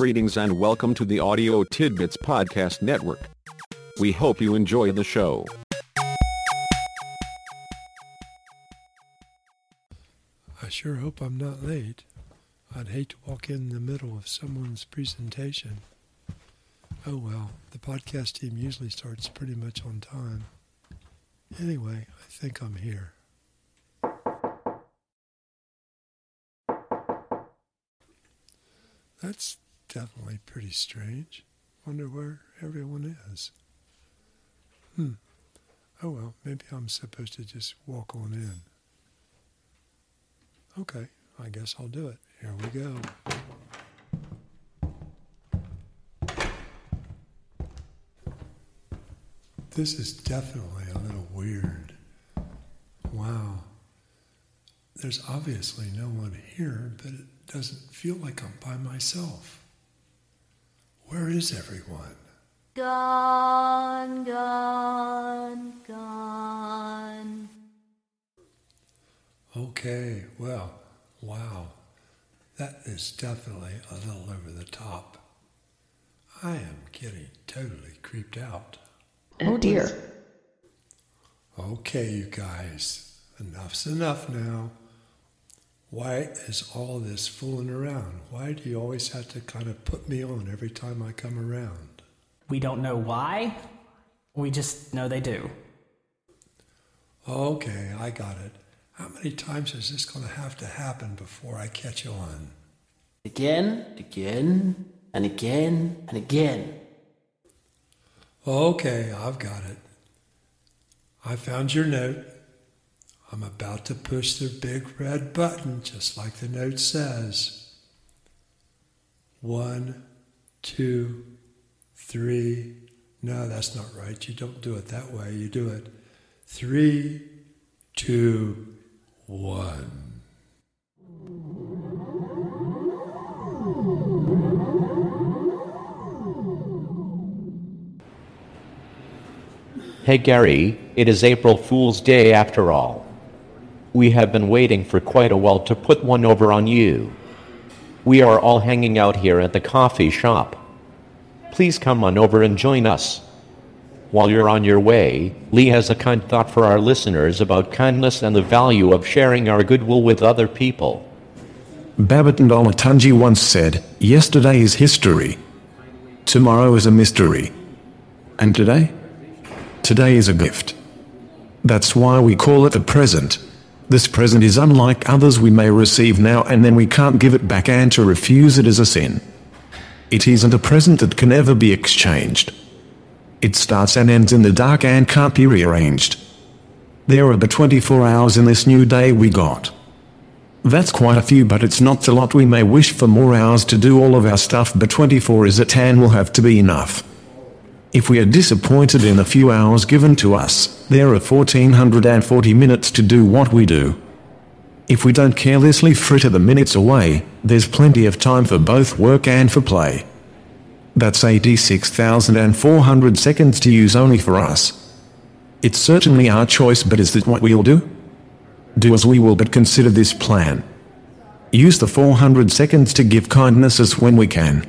Greetings and welcome to the Audio Tidbits Podcast Network. We hope you enjoy the show. I sure hope I'm not late. I'd hate to walk in the middle of someone's presentation. Oh well, the podcast team usually starts pretty much on time. Anyway, I think I'm here. That's definitely pretty strange. Wonder where everyone is. Hmm. Oh well, maybe I'm supposed to just walk on in. Okay, I guess I'll do it. Here we go. This is definitely a little weird. Wow. There's obviously no one here, but it doesn't feel like I'm by myself. Where is everyone? Gone, gone, gone. Okay, well, wow. That is definitely a little over the top. I am getting totally creeped out. Oh, oh dear. Okay, you guys, enough's enough now. Why is all this fooling around? Why do you always have to kind of put me on every time I come around? We don't know why. We just know they do. Okay, I got it. How many times is this going to have to happen before I catch on? Again, again, and again, and again. Okay, I've got it. I found your note. I'm about to push the big red button, just like the note says. One, two, three. No, that's not right. You don't do it that way. You do it three, two, one. Hey Gary, it is April Fool's Day after all. We have been waiting for quite a while to put one over on you. We are all hanging out here at the coffee shop. Please come on over and join us. While you're on your way, Lee has a kind thought for our listeners about kindness and the value of sharing our goodwill with other people. Babbitt Babatunde Olatunji once said, Yesterday is history. Tomorrow is a mystery. And today? Today is a gift. That's why we call it the present. This present is unlike others we may receive now and then we can't give it back and to refuse it is a sin. It isn't a present that can ever be exchanged. It starts and ends in the dark and can't be rearranged. There are but 24 hours in this new day we got. That's quite a few but it's not a lot we may wish for more hours to do all of our stuff but 24 is it and will have to be enough. If we are disappointed in the few hours given to us, there are 1440 minutes to do what we do. If we don't carelessly fritter the minutes away, there's plenty of time for both work and for play. That's 86,400 seconds to use only for us. It's certainly our choice, but is that what we'll do? Do as we will, but consider this plan. Use the 400 seconds to give kindness as when we can.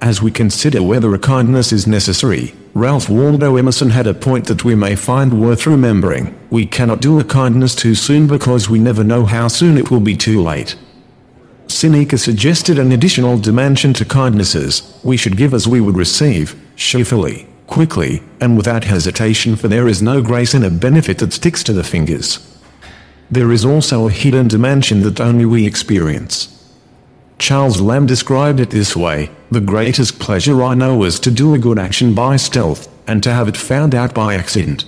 As we consider whether a kindness is necessary, Ralph Waldo Emerson had a point that we may find worth remembering. We cannot do a kindness too soon because we never know how soon it will be too late. Seneca suggested an additional dimension to kindnesses. We should give as we would receive, cheerfully, quickly, and without hesitation for there is no grace in a benefit that sticks to the fingers. There is also a hidden dimension that only we experience. Charles Lamb described it this way The greatest pleasure I know is to do a good action by stealth, and to have it found out by accident.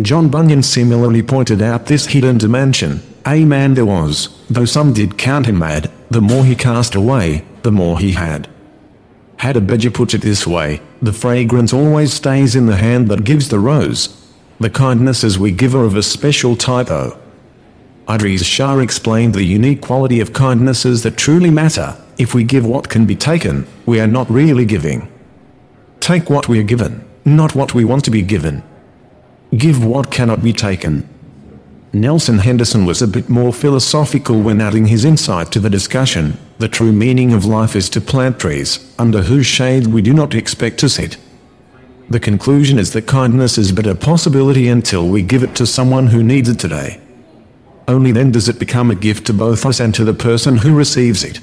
John Bunyan similarly pointed out this hidden dimension. A man there was, though some did count him mad, the more he cast away, the more he had. Hada Bejar put it this way the fragrance always stays in the hand that gives the rose. The kindnesses we give are of a special type. Idries Shah explained the unique quality of kindnesses that truly matter. If we give what can be taken, we are not really giving. Take what we are given, not what we want to be given. Give what cannot be taken. Nelson Henderson was a bit more philosophical when adding his insight to the discussion. The true meaning of life is to plant trees, under whose shade we do not expect to sit. The conclusion is that kindness is but a possibility until we give it to someone who needs it today. Only then does it become a gift to both us and to the person who receives it.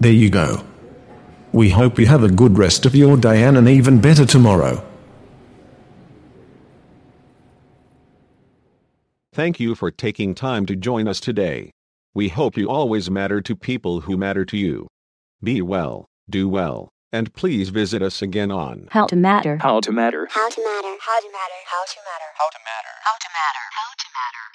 There you go. We hope you have a good rest of your day and an even better tomorrow. Thank you for taking time to join us today. We hope you always matter to people who matter to you. Be well, do well, and please visit us again on How to matter. How to matter. How to matter. How to matter. How to matter. How to matter. How to matter. How to matter.